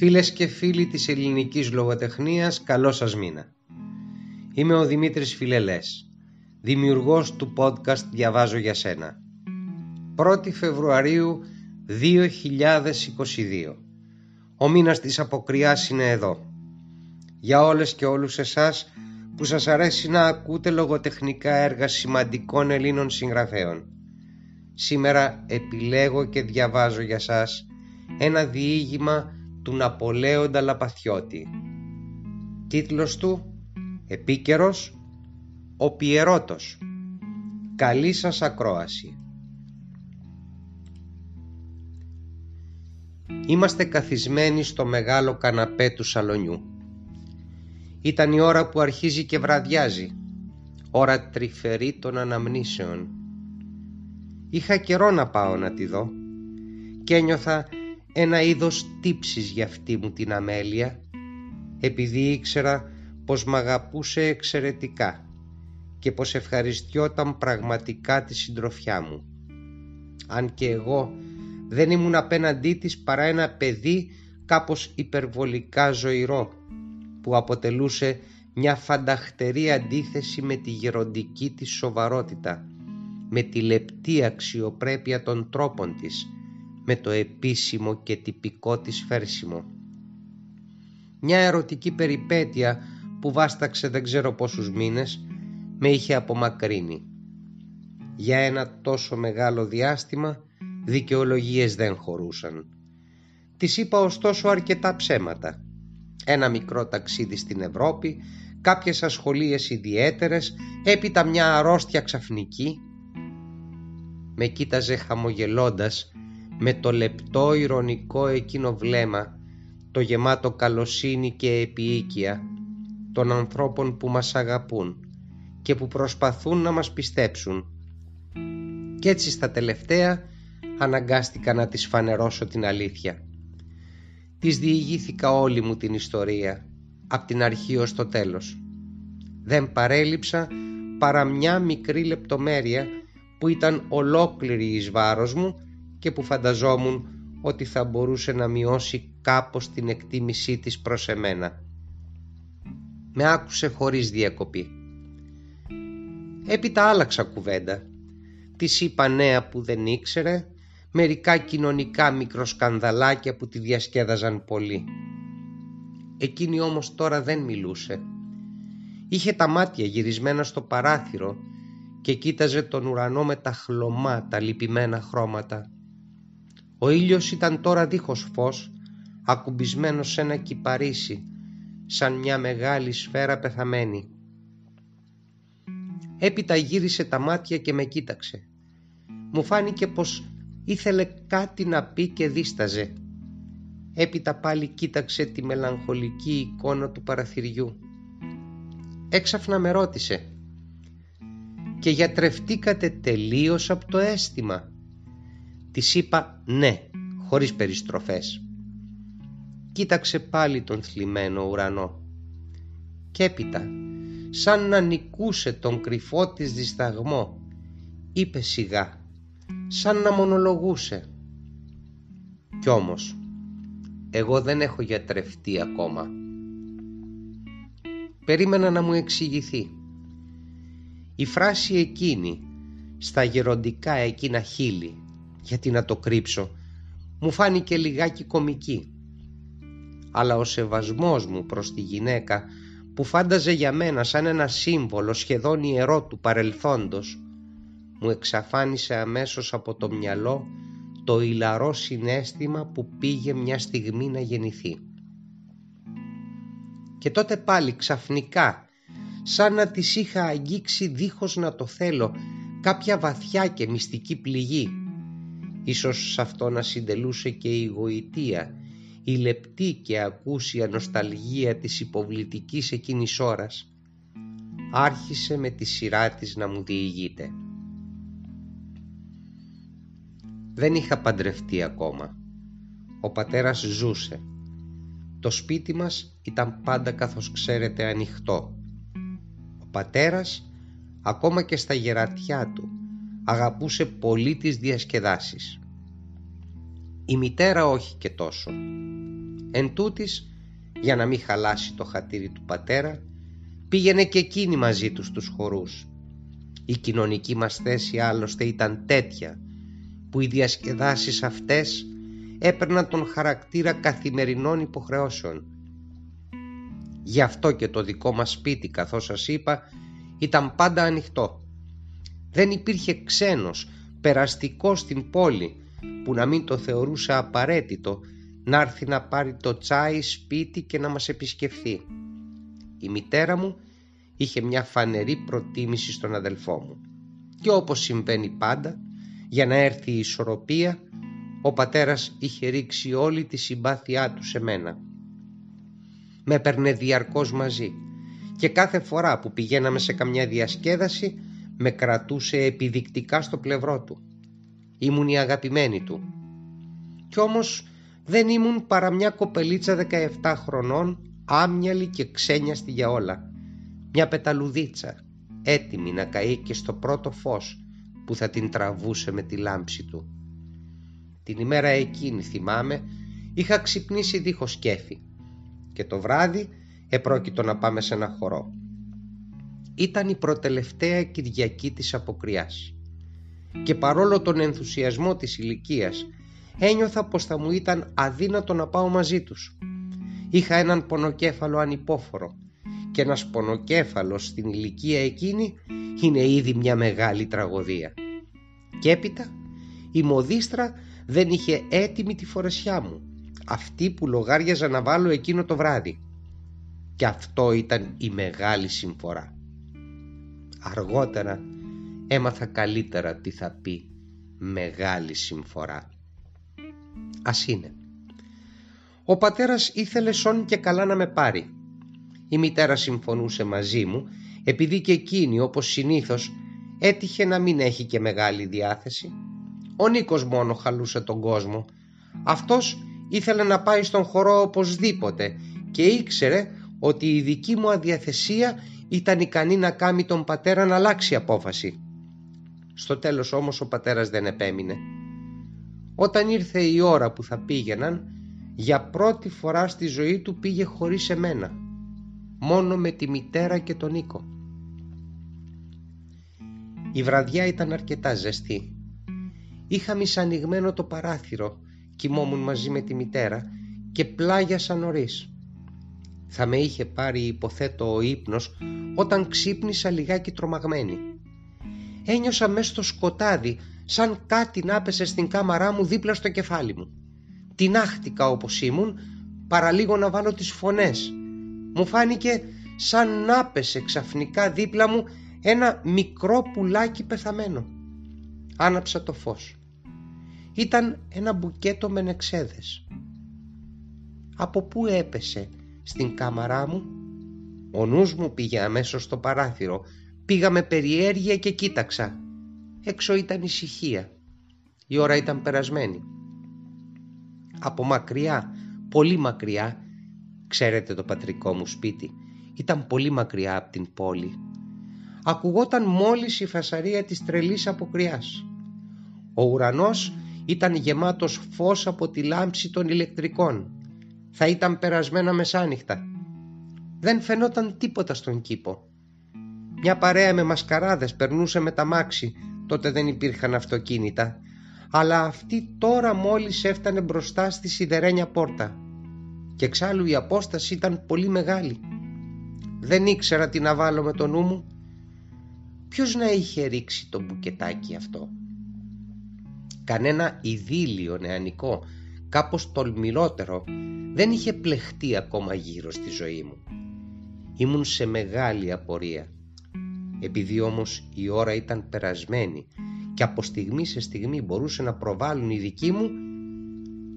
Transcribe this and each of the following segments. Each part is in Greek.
Φίλες και φίλοι της ελληνικής λογοτεχνίας, καλό σας μήνα. Είμαι ο Δημήτρης Φιλελές, δημιουργός του podcast «Διαβάζω για σένα». 1η Φεβρουαρίου 2022. Ο μήνας της αποκριάς είναι εδώ. Για όλες και όλους εσάς που σας αρέσει να ακούτε λογοτεχνικά έργα σημαντικών Ελλήνων συγγραφέων. Σήμερα επιλέγω και διαβάζω για σας ένα διήγημα του Ναπολέοντα Λαπαθιώτη. Τίτλος του «Επίκαιρος, ο Πιερώτος». Καλή σας ακρόαση. Είμαστε καθισμένοι στο μεγάλο καναπέ του σαλονιού. Ήταν η ώρα που αρχίζει και βραδιάζει, ώρα τρυφερή των αναμνήσεων. Είχα καιρό να πάω να τη δω και ένιωθα ένα είδος τύψης για αυτή μου την αμέλεια επειδή ήξερα πως μ' αγαπούσε εξαιρετικά και πως ευχαριστιόταν πραγματικά τη συντροφιά μου. Αν και εγώ δεν ήμουν απέναντί της παρά ένα παιδί κάπως υπερβολικά ζωηρό που αποτελούσε μια φανταχτερή αντίθεση με τη γεροντική της σοβαρότητα, με τη λεπτή αξιοπρέπεια των τρόπων της, με το επίσημο και τυπικό της φέρσιμο. Μια ερωτική περιπέτεια που βάσταξε δεν ξέρω πόσους μήνες με είχε απομακρύνει. Για ένα τόσο μεγάλο διάστημα δικαιολογίες δεν χωρούσαν. Της είπα ωστόσο αρκετά ψέματα. Ένα μικρό ταξίδι στην Ευρώπη, κάποιες ασχολίες ιδιαίτερες, έπειτα μια αρρώστια ξαφνική. Με κοίταζε χαμογελώντας με το λεπτό ηρωνικό εκείνο βλέμμα, το γεμάτο καλοσύνη και επίοικια των ανθρώπων που μας αγαπούν και που προσπαθούν να μας πιστέψουν. Κι έτσι στα τελευταία αναγκάστηκα να της φανερώσω την αλήθεια. Της διηγήθηκα όλη μου την ιστορία, από την αρχή ως το τέλος. Δεν παρέλειψα παρά μια μικρή λεπτομέρεια που ήταν ολόκληρη εις βάρος μου και που φανταζόμουν ότι θα μπορούσε να μειώσει κάπως την εκτίμησή της προς εμένα. Με άκουσε χωρίς διακοπή. Έπειτα άλλαξα κουβέντα. Της είπα νέα που δεν ήξερε, μερικά κοινωνικά μικροσκανδαλάκια που τη διασκέδαζαν πολύ. Εκείνη όμως τώρα δεν μιλούσε. Είχε τα μάτια γυρισμένα στο παράθυρο και κοίταζε τον ουρανό με τα χλωμά, τα λυπημένα χρώματα. Ο ήλιος ήταν τώρα δίχως φως, ακουμπισμένος σε ένα κυπαρίσι, σαν μια μεγάλη σφαίρα πεθαμένη. Έπειτα γύρισε τα μάτια και με κοίταξε. Μου φάνηκε πως ήθελε κάτι να πει και δίσταζε. Έπειτα πάλι κοίταξε τη μελαγχολική εικόνα του παραθυριού. Έξαφνα με ρώτησε «Και γιατρευτήκατε τελείως από το αίσθημα» Της είπα ναι, χωρίς περιστροφές. Κοίταξε πάλι τον θλιμμένο ουρανό. Κι έπειτα, σαν να νικούσε τον κρυφό της δισταγμό, είπε σιγά, σαν να μονολογούσε. Κι όμως, εγώ δεν έχω γιατρευτεί ακόμα. Περίμενα να μου εξηγηθεί. Η φράση εκείνη, στα γεροντικά εκείνα χείλη, γιατί να το κρύψω, μου φάνηκε λιγάκι κομική. Αλλά ο σεβασμός μου προς τη γυναίκα που φάνταζε για μένα σαν ένα σύμβολο σχεδόν ιερό του παρελθόντος μου εξαφάνισε αμέσως από το μυαλό το ηλαρό συνέστημα που πήγε μια στιγμή να γεννηθεί. Και τότε πάλι ξαφνικά σαν να της είχα αγγίξει δίχως να το θέλω κάποια βαθιά και μυστική πληγή Ίσως σε αυτό να συντελούσε και η γοητεία, η λεπτή και ακούσια νοσταλγία της υποβλητικής εκείνης ώρας. Άρχισε με τη σειρά της να μου διηγείται. Δεν είχα παντρευτεί ακόμα. Ο πατέρας ζούσε. Το σπίτι μας ήταν πάντα καθώς ξέρετε ανοιχτό. Ο πατέρας ακόμα και στα γερατιά του αγαπούσε πολύ τις διασκεδάσεις. Η μητέρα όχι και τόσο. Εν τούτης, για να μην χαλάσει το χατήρι του πατέρα, πήγαινε και εκείνη μαζί τους στους χορούς. Η κοινωνική μας θέση άλλωστε ήταν τέτοια, που οι διασκεδάσεις αυτές έπαιρναν τον χαρακτήρα καθημερινών υποχρεώσεων. Γι' αυτό και το δικό μας σπίτι, καθώς σας είπα, ήταν πάντα ανοιχτό. Δεν υπήρχε ξένος, περαστικός στην πόλη, που να μην το θεωρούσε απαραίτητο να έρθει να πάρει το τσάι σπίτι και να μας επισκεφθεί. Η μητέρα μου είχε μια φανερή προτίμηση στον αδελφό μου. Και όπως συμβαίνει πάντα, για να έρθει η ισορροπία, ο πατέρας είχε ρίξει όλη τη συμπάθειά του σε μένα. Με έπαιρνε διαρκώς μαζί και κάθε φορά που πηγαίναμε σε καμιά διασκέδαση με κρατούσε επιδεικτικά στο πλευρό του. Ήμουν η αγαπημένη του. Κι όμως δεν ήμουν παρά μια κοπελίτσα 17 χρονών, άμυαλη και ξένιαστη για όλα. Μια πεταλουδίτσα, έτοιμη να καεί και στο πρώτο φως που θα την τραβούσε με τη λάμψη του. Την ημέρα εκείνη θυμάμαι είχα ξυπνήσει δίχως κέφι και το βράδυ επρόκειτο να πάμε σε ένα χορό. Ήταν η προτελευταία Κυριακή της αποκριάς και παρόλο τον ενθουσιασμό της ηλικίας, ένιωθα πως θα μου ήταν αδύνατο να πάω μαζί τους. Είχα έναν πονοκέφαλο ανυπόφορο και ένας πονοκέφαλος στην ηλικία εκείνη είναι ήδη μια μεγάλη τραγωδία. Και έπειτα η μοδίστρα δεν είχε έτοιμη τη φορεσιά μου, αυτή που λογάριαζα να βάλω εκείνο το βράδυ. Και αυτό ήταν η μεγάλη συμφορά. Αργότερα έμαθα καλύτερα τι θα πει μεγάλη συμφορά. Ας είναι. Ο πατέρας ήθελε σόν και καλά να με πάρει. Η μητέρα συμφωνούσε μαζί μου επειδή και εκείνη όπως συνήθως έτυχε να μην έχει και μεγάλη διάθεση. Ο Νίκος μόνο χαλούσε τον κόσμο. Αυτός ήθελε να πάει στον χορό οπωσδήποτε και ήξερε ότι η δική μου αδιαθεσία ήταν ικανή να κάνει τον πατέρα να αλλάξει απόφαση. Στο τέλος όμως ο πατέρας δεν επέμεινε. Όταν ήρθε η ώρα που θα πήγαιναν, για πρώτη φορά στη ζωή του πήγε χωρίς εμένα. Μόνο με τη μητέρα και τον Νίκο. Η βραδιά ήταν αρκετά ζεστή. Είχα μισανοιγμένο το παράθυρο, κοιμόμουν μαζί με τη μητέρα και πλάγιασα νωρίς. Θα με είχε πάρει υποθέτω ο ύπνος όταν ξύπνησα λιγάκι τρομαγμένη. Ένιωσα μέσα στο σκοτάδι σαν κάτι να πέσε στην κάμαρά μου δίπλα στο κεφάλι μου. Τινάχτηκα όπως ήμουν παραλίγο να βάλω τις φωνές. Μου φάνηκε σαν να πέσε ξαφνικά δίπλα μου ένα μικρό πουλάκι πεθαμένο. Άναψα το φως. Ήταν ένα μπουκέτο με νεξέδες. Από πού έπεσε στην κάμαρά μου. Ο νους μου πήγε αμέσως στο παράθυρο. Πήγα με περιέργεια και κοίταξα. Έξω ήταν ησυχία. Η ώρα ήταν περασμένη. Από μακριά, πολύ μακριά, ξέρετε το πατρικό μου σπίτι, ήταν πολύ μακριά από την πόλη ακουγόταν μόλις η φασαρία της τρελής αποκριάς. Ο ουρανός ήταν γεμάτος φως από τη λάμψη των ηλεκτρικών. Θα ήταν περασμένα μεσάνυχτα. Δεν φαινόταν τίποτα στον κήπο. Μια παρέα με μασκαράδες περνούσε με τα μάξι, τότε δεν υπήρχαν αυτοκίνητα, αλλά αυτή τώρα μόλις έφτανε μπροστά στη σιδερένια πόρτα. Και εξάλλου η απόσταση ήταν πολύ μεγάλη. Δεν ήξερα τι να βάλω με το νου μου ποιος να είχε ρίξει το μπουκετάκι αυτό; Κανένα ειδήλιο νεανικό, κάπως τολμηρότερο, δεν είχε πλεχτεί ακόμα γύρω στη ζωή μου. Ήμουν σε μεγάλη απορία. Επειδή όμως η ώρα ήταν περασμένη και από στιγμή σε στιγμή μπορούσε να προβάλλουν οι δικοί μου,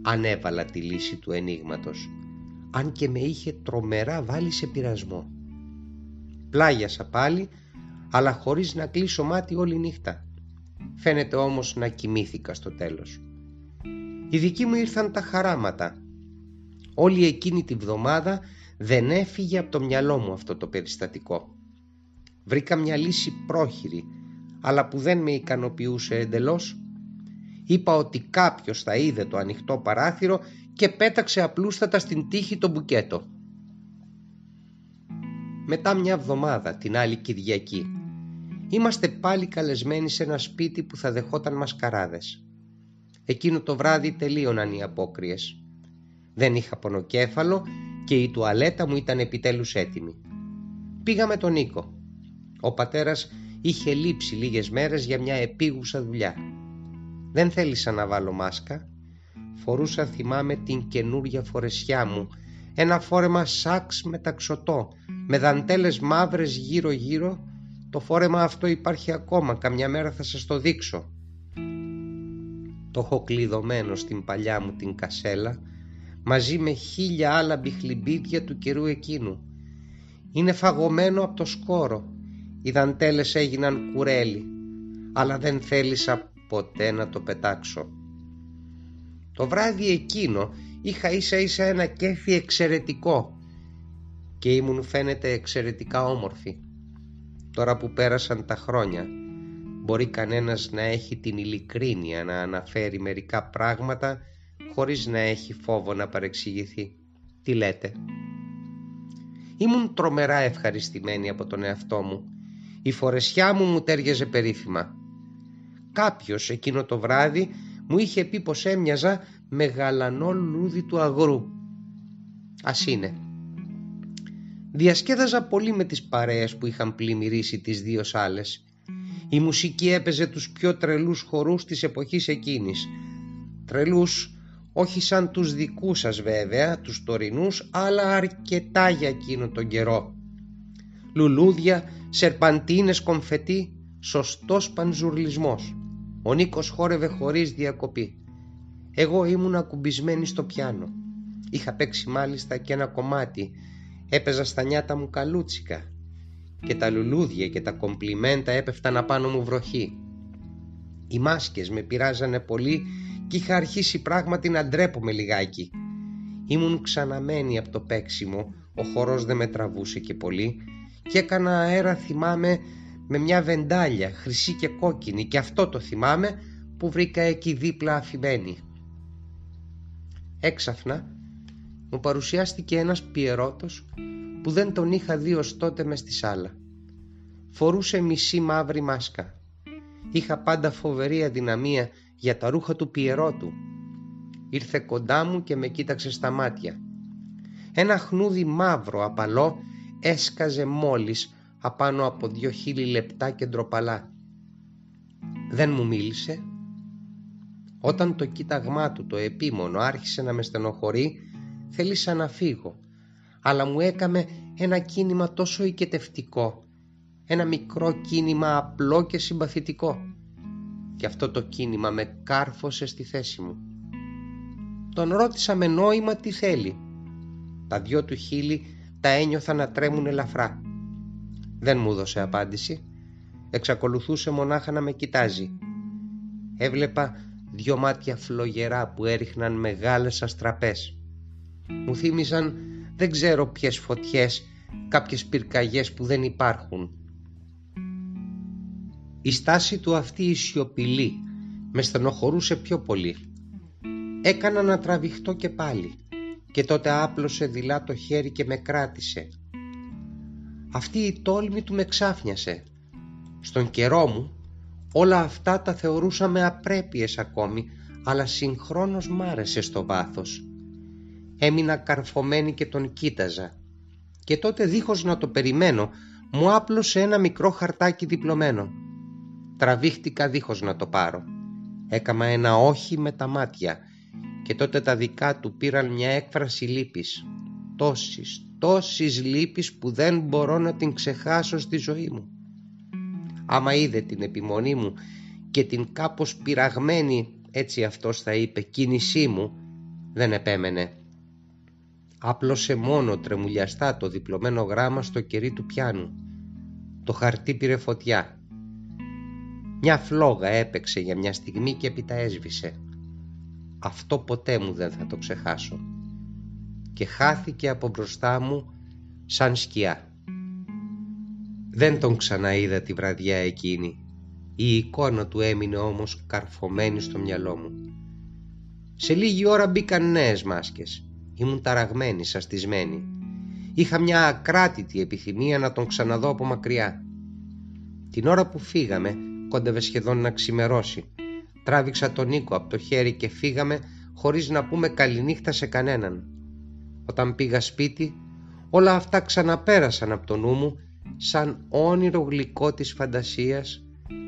ανέβαλα τη λύση του ενίγματος, αν και με είχε τρομερά βάλει σε πειρασμό. Πλάγιασα πάλι αλλά χωρίς να κλείσω μάτι όλη νύχτα. Φαίνεται όμως να κοιμήθηκα στο τέλος. Οι δικοί μου ήρθαν τα χαράματα. Όλη εκείνη τη βδομάδα δεν έφυγε από το μυαλό μου αυτό το περιστατικό. Βρήκα μια λύση πρόχειρη, αλλά που δεν με ικανοποιούσε εντελώς. Είπα ότι κάποιος θα είδε το ανοιχτό παράθυρο και πέταξε απλούστατα στην τύχη το μπουκέτο. Μετά μια εβδομάδα, την άλλη Κυριακή, είμαστε πάλι καλεσμένοι σε ένα σπίτι που θα δεχόταν μασκαράδες. Εκείνο το βράδυ τελείωναν οι απόκριες. Δεν είχα πονοκέφαλο και η τουαλέτα μου ήταν επιτέλους έτοιμη. Πήγαμε τον Νίκο. Ο πατέρας είχε λείψει λίγες μέρες για μια επίγουσα δουλειά. Δεν θέλησα να βάλω μάσκα. Φορούσα θυμάμαι την καινούρια φορεσιά μου, ένα φόρεμα σάξ μεταξωτό, με δαντέλες μαύρες γύρω γύρω. Το φόρεμα αυτό υπάρχει ακόμα, καμιά μέρα θα σας το δείξω. Το έχω κλειδωμένο στην παλιά μου την κασέλα, μαζί με χίλια άλλα μπιχλιμπίδια του καιρού εκείνου. Είναι φαγωμένο από το σκόρο. Οι δαντέλες έγιναν κουρέλι, αλλά δεν θέλησα ποτέ να το πετάξω. Το βράδυ εκείνο είχα ίσα ίσα ένα κέφι εξαιρετικό και ήμουν φαίνεται εξαιρετικά όμορφη. Τώρα που πέρασαν τα χρόνια μπορεί κανένας να έχει την ειλικρίνεια να αναφέρει μερικά πράγματα χωρίς να έχει φόβο να παρεξηγηθεί. Τι λέτε; Ήμουν τρομερά ευχαριστημένη από τον εαυτό μου. Η φορεσιά μου μου τέριαζε περίφημα. Κάποιος εκείνο το βράδυ μου είχε πει πως έμοιαζα με γαλανό λούδι του αγρού. Ας είναι. Διασκέδαζα πολύ με τις παρέες που είχαν πλημμυρίσει τις δύο σάλες. Η μουσική έπαιζε τους πιο τρελούς χορούς της εποχής εκείνης. Τρελούς όχι σαν τους δικούς σας βέβαια, τους τωρινούς, αλλά αρκετά για εκείνο τον καιρό. Λουλούδια, σερπαντίνες κομφετί, σωστός πανζουρλισμός. Ο Νίκος χόρευε χωρίς διακοπή. Εγώ ήμουν ακουμπισμένη στο πιάνο. Είχα παίξει μάλιστα και ένα κομμάτι. Έπαιζα στα νιάτα μου καλούτσικα. Και τα λουλούδια και τα κομπλιμέντα έπεφταν απάνω μου βροχή. Οι μάσκες με πειράζανε πολύ και είχα αρχίσει πράγματι να ντρέπομαι λιγάκι. Ήμουν ξαναμένη από το παίξιμο, ο χορός δεν με τραβούσε και πολύ και έκανα αέρα θυμάμαι με μια βεντάλια χρυσή και κόκκινη και αυτό το θυμάμαι που βρήκα εκεί δίπλα αφημένη. Έξαφνα μου παρουσιάστηκε ένας πιερώτος που δεν τον είχα δει ως τότε μες στη σάλα. Φορούσε μισή μαύρη μάσκα. Είχα πάντα φοβερή αδυναμία για τα ρούχα του πιερώτου. Ήρθε κοντά μου και με κοίταξε στα μάτια. Ένα χνούδι μαύρο απαλό έσκαζε μόλις απάνω από δυο χίλι λεπτά και ντροπαλά. Δεν μου μίλησε. Όταν το κοίταγμά του το επίμονο άρχισε να με στενοχωρεί, θέλησα να φύγω, αλλά μου έκαμε ένα κίνημα τόσο οικετευτικό, ένα μικρό κίνημα απλό και συμπαθητικό. Και αυτό το κίνημα με κάρφωσε στη θέση μου. Τον ρώτησα με νόημα τι θέλει. Τα δυο του χείλη τα ένιωθα να τρέμουν ελαφρά. Δεν μου έδωσε απάντηση. Εξακολουθούσε μονάχα να με κοιτάζει. Έβλεπα δυο μάτια φλογερά που έριχναν μεγάλες αστραπές. Μου θύμισαν δεν ξέρω ποιες φωτιές, κάποιες πυρκαγιές που δεν υπάρχουν. Η στάση του αυτή η σιωπηλή με στενοχωρούσε πιο πολύ. Έκανα να τραβηχτώ και πάλι και τότε άπλωσε δειλά το χέρι και με κράτησε αυτή η τόλμη του με ξάφνιασε. Στον καιρό μου όλα αυτά τα θεωρούσαμε απρέπειες ακόμη, αλλά συγχρόνως μ' άρεσε στο βάθος. Έμεινα καρφωμένη και τον κοίταζα. Και τότε δίχως να το περιμένω, μου άπλωσε ένα μικρό χαρτάκι διπλωμένο. Τραβήχτηκα δίχως να το πάρω. Έκαμα ένα όχι με τα μάτια και τότε τα δικά του πήραν μια έκφραση λύπης. Τόσης, τόσης λύπης που δεν μπορώ να την ξεχάσω στη ζωή μου. Άμα είδε την επιμονή μου και την κάπως πειραγμένη, έτσι αυτός θα είπε, κίνησή μου, δεν επέμενε. Άπλωσε μόνο τρεμουλιαστά το διπλωμένο γράμμα στο κερί του πιάνου. Το χαρτί πήρε φωτιά. Μια φλόγα έπαιξε για μια στιγμή και έπειτα έσβησε. Αυτό ποτέ μου δεν θα το ξεχάσω και χάθηκε από μπροστά μου σαν σκιά. Δεν τον ξαναείδα τη βραδιά εκείνη. Η εικόνα του έμεινε όμως καρφωμένη στο μυαλό μου. Σε λίγη ώρα μπήκαν νέες μάσκες. Ήμουν ταραγμένη, σαστισμένη. Είχα μια ακράτητη επιθυμία να τον ξαναδώ από μακριά. Την ώρα που φύγαμε, κόντευε σχεδόν να ξημερώσει. Τράβηξα τον Νίκο από το χέρι και φύγαμε χωρίς να πούμε καληνύχτα σε κανέναν. Όταν πήγα σπίτι, όλα αυτά ξαναπέρασαν από το νου μου σαν όνειρο γλυκό της φαντασίας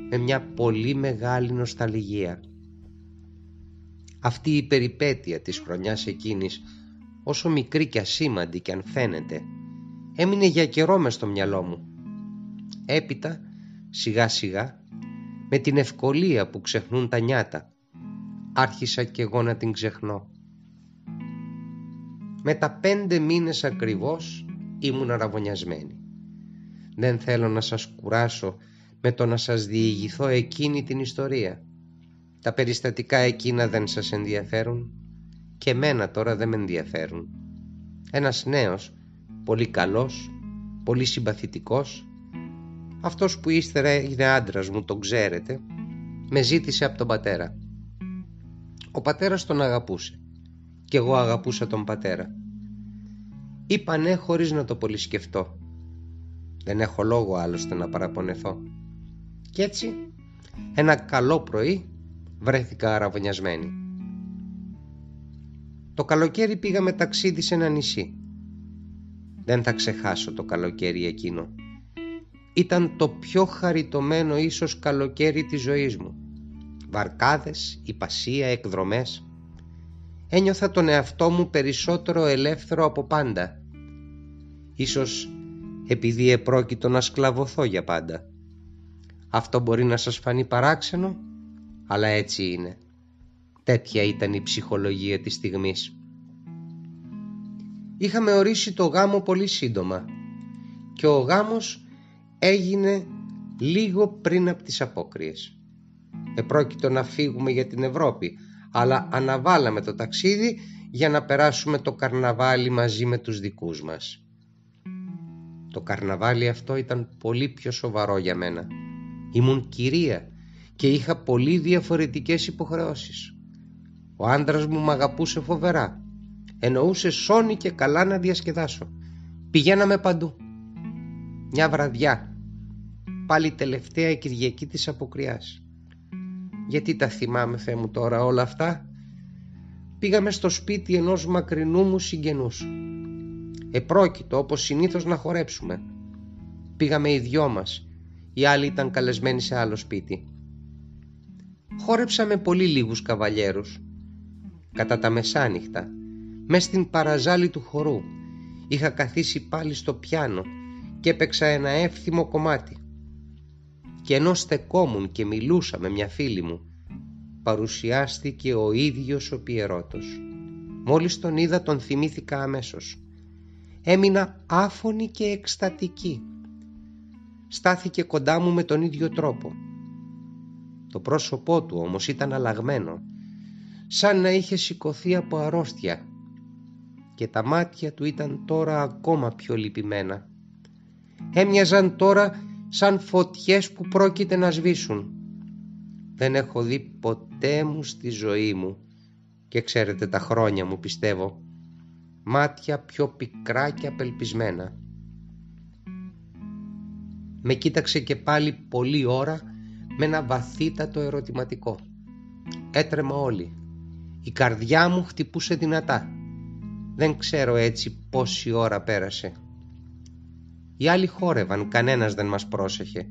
με μια πολύ μεγάλη νοσταλγία. Αυτή η περιπέτεια της χρονιάς εκείνης, όσο μικρή και ασήμαντη και αν φαίνεται, έμεινε για καιρό μες στο μυαλό μου. Έπειτα, σιγά σιγά, με την ευκολία που ξεχνούν τα νιάτα, άρχισα κι εγώ να την ξεχνώ. Με τα πέντε μήνες ακριβώς ήμουν αραβωνιασμένη. Δεν θέλω να σας κουράσω με το να σας διηγηθώ εκείνη την ιστορία. Τα περιστατικά εκείνα δεν σας ενδιαφέρουν; Και μένα τώρα δεν με ενδιαφέρουν. Ένας νέος, πολύ καλός, πολύ συμπαθητικός, αυτός που ύστερα είναι άντρας μου, τον ξέρετε, με ζήτησε από τον πατέρα. Ο πατέρας τον αγαπούσε και εγώ αγαπούσα τον πατέρα. Είπα ναι χωρίς να το πολύ σκεφτώ. Δεν έχω λόγο άλλωστε να παραπονεθώ. Κι έτσι, ένα καλό πρωί βρέθηκα αραβωνιασμένη. Το καλοκαίρι πήγαμε ταξίδι σε ένα νησί. Δεν θα ξεχάσω το καλοκαίρι εκείνο. Ήταν το πιο χαριτωμένο ίσως καλοκαίρι της ζωής μου. Βαρκάδες, υπασία, εκδρομές. Ένιωθα τον εαυτό μου περισσότερο ελεύθερο από πάντα. Ίσως επειδή επρόκειτο να σκλαβωθώ για πάντα. Αυτό μπορεί να σας φανεί παράξενο, αλλά έτσι είναι. Τέτοια ήταν η ψυχολογία της στιγμής. Είχαμε ορίσει το γάμο πολύ σύντομα και ο γάμος έγινε λίγο πριν από τις απόκριες. Επρόκειτο να φύγουμε για την Ευρώπη, αλλά αναβάλαμε το ταξίδι για να περάσουμε το καρναβάλι μαζί με τους δικούς μας. Το καρναβάλι αυτό ήταν πολύ πιο σοβαρό για μένα. Ήμουν κυρία και είχα πολύ διαφορετικές υποχρεώσεις. Ο άντρας μου μ' αγαπούσε φοβερά. Εννοούσε σώνη και καλά να διασκεδάσω. Πηγαίναμε παντού. Μια βραδιά, πάλι τελευταία Κυριακή της Αποκριάς. Γιατί τα θυμάμαι Θεέ μου τώρα όλα αυτά; Πήγαμε στο σπίτι ενός μακρινού μου συγγενούς. Επρόκειτο όπως συνήθως να χορέψουμε. Πήγαμε οι δυο μας. Οι άλλοι ήταν καλεσμένοι σε άλλο σπίτι. Χόρεψαμε πολύ λίγους καβαλιέρους. Κατά τα μεσάνυχτα, μες στην παραζάλη του χορού, είχα καθίσει πάλι στο πιάνο και έπαιξα ένα εύθυμο κομμάτι. Και ενώ στεκόμουν και μιλούσα με μια φίλη μου, παρουσιάστηκε ο ίδιος ο Πιερώτος. Μόλις τον είδα τον θυμήθηκα αμέσως έμεινα άφωνη και εκστατική. Στάθηκε κοντά μου με τον ίδιο τρόπο. Το πρόσωπό του όμως ήταν αλλαγμένο, σαν να είχε σηκωθεί από αρρώστια και τα μάτια του ήταν τώρα ακόμα πιο λυπημένα. Έμοιαζαν τώρα σαν φωτιές που πρόκειται να σβήσουν. Δεν έχω δει ποτέ μου στη ζωή μου και ξέρετε τα χρόνια μου πιστεύω μάτια πιο πικρά και απελπισμένα. Με κοίταξε και πάλι πολλή ώρα με ένα βαθύτατο ερωτηματικό. Έτρεμα όλοι. Η καρδιά μου χτυπούσε δυνατά. Δεν ξέρω έτσι πόση ώρα πέρασε. Οι άλλοι χόρευαν, κανένας δεν μας πρόσεχε.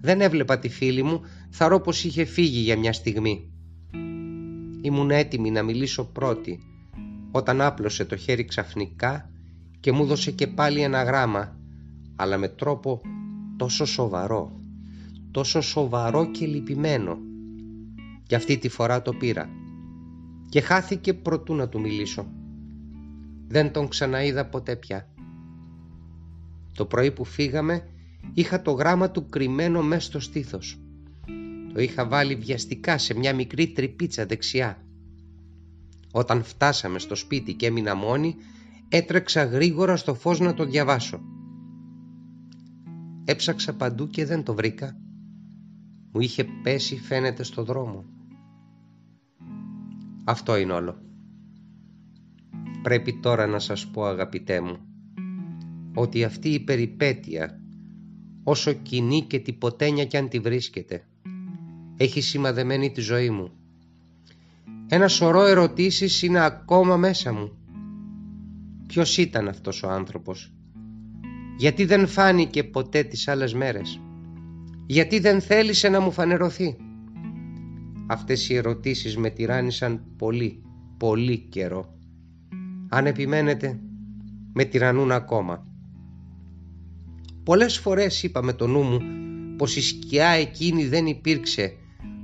Δεν έβλεπα τη φίλη μου, θαρώ πως είχε φύγει για μια στιγμή. Ήμουν έτοιμη να μιλήσω πρώτη, όταν άπλωσε το χέρι ξαφνικά και μου δώσε και πάλι ένα γράμμα αλλά με τρόπο τόσο σοβαρό τόσο σοβαρό και λυπημένο και αυτή τη φορά το πήρα και χάθηκε προτού να του μιλήσω δεν τον ξαναείδα ποτέ πια το πρωί που φύγαμε είχα το γράμμα του κρυμμένο μέσα στο στήθος το είχα βάλει βιαστικά σε μια μικρή τρυπίτσα δεξιά όταν φτάσαμε στο σπίτι και έμεινα μόνη, έτρεξα γρήγορα στο φως να το διαβάσω. Έψαξα παντού και δεν το βρήκα. Μου είχε πέσει φαίνεται στο δρόμο. Αυτό είναι όλο. Πρέπει τώρα να σας πω αγαπητέ μου ότι αυτή η περιπέτεια όσο κοινή και τυποτένια κι αν τη βρίσκεται έχει σημαδεμένη τη ζωή μου. Ένα σωρό ερωτήσεις είναι ακόμα μέσα μου. Ποιος ήταν αυτός ο άνθρωπος; Γιατί δεν φάνηκε ποτέ τις άλλες μέρες; Γιατί δεν θέλησε να μου φανερωθεί; Αυτές οι ερωτήσεις με τυράννησαν πολύ πολύ καιρό. Αν επιμένετε με τυραννούν ακόμα. Πολλές φορές είπα με το νου μου πως η σκιά εκείνη δεν υπήρξε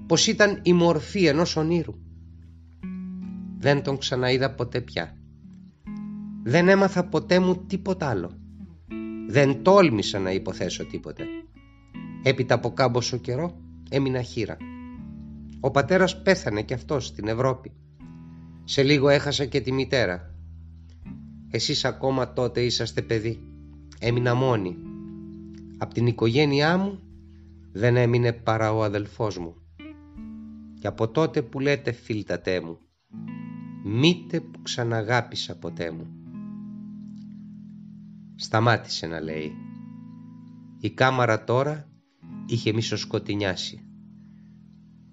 πως ήταν η μορφή ενός ονείρου. Δεν τον ξαναείδα ποτέ πια. Δεν έμαθα ποτέ μου τίποτα άλλο. Δεν τόλμησα να υποθέσω τίποτε. Έπειτα από κάμποσο καιρό έμεινα χείρα. Ο πατέρας πέθανε κι αυτός στην Ευρώπη. Σε λίγο έχασα και τη μητέρα. Εσείς ακόμα τότε είσαστε παιδί. Έμεινα μόνη. Απ' την οικογένειά μου δεν έμεινε παρά ο αδελφός μου. Και από τότε που λέτε φίλτατέ μου, μήτε που ξαναγάπησα ποτέ μου. Σταμάτησε να λέει. Η κάμαρα τώρα είχε μισοσκοτεινιάσει.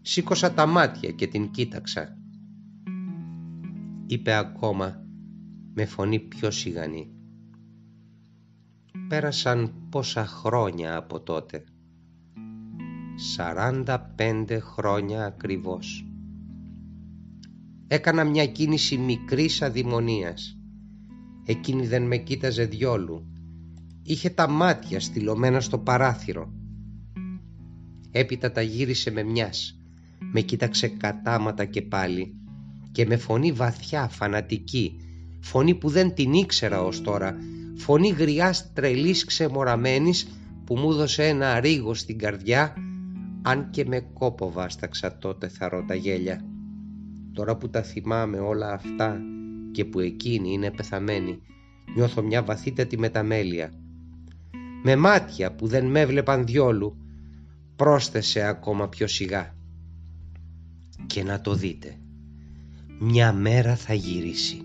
Σήκωσα τα μάτια και την κοίταξα. Είπε ακόμα με φωνή πιο σιγανή. Πέρασαν πόσα χρόνια από τότε. Σαράντα πέντε χρόνια ακριβώς. Έκανα μια κίνηση μικρής αδημονίας Εκείνη δεν με κοίταζε διόλου. Είχε τα μάτια στυλωμένα στο παράθυρο. Έπειτα τα γύρισε με μιας. Με κοίταξε κατάματα και πάλι και με φωνή βαθιά, φανατική, φωνή που δεν την ήξερα ως τώρα, φωνή γριάς τρελής ξεμοραμένης που μου έδωσε ένα ρίγο στην καρδιά αν και με κόπο βάσταξα τότε θαρώ τα γέλια. Τώρα που τα θυμάμαι όλα αυτά και που εκείνη είναι πεθαμένη νιώθω μια βαθύτατη μεταμέλεια. Με μάτια που δεν με έβλεπαν διόλου πρόσθεσε ακόμα πιο σιγά. Και να το δείτε, μια μέρα θα γυρίσει.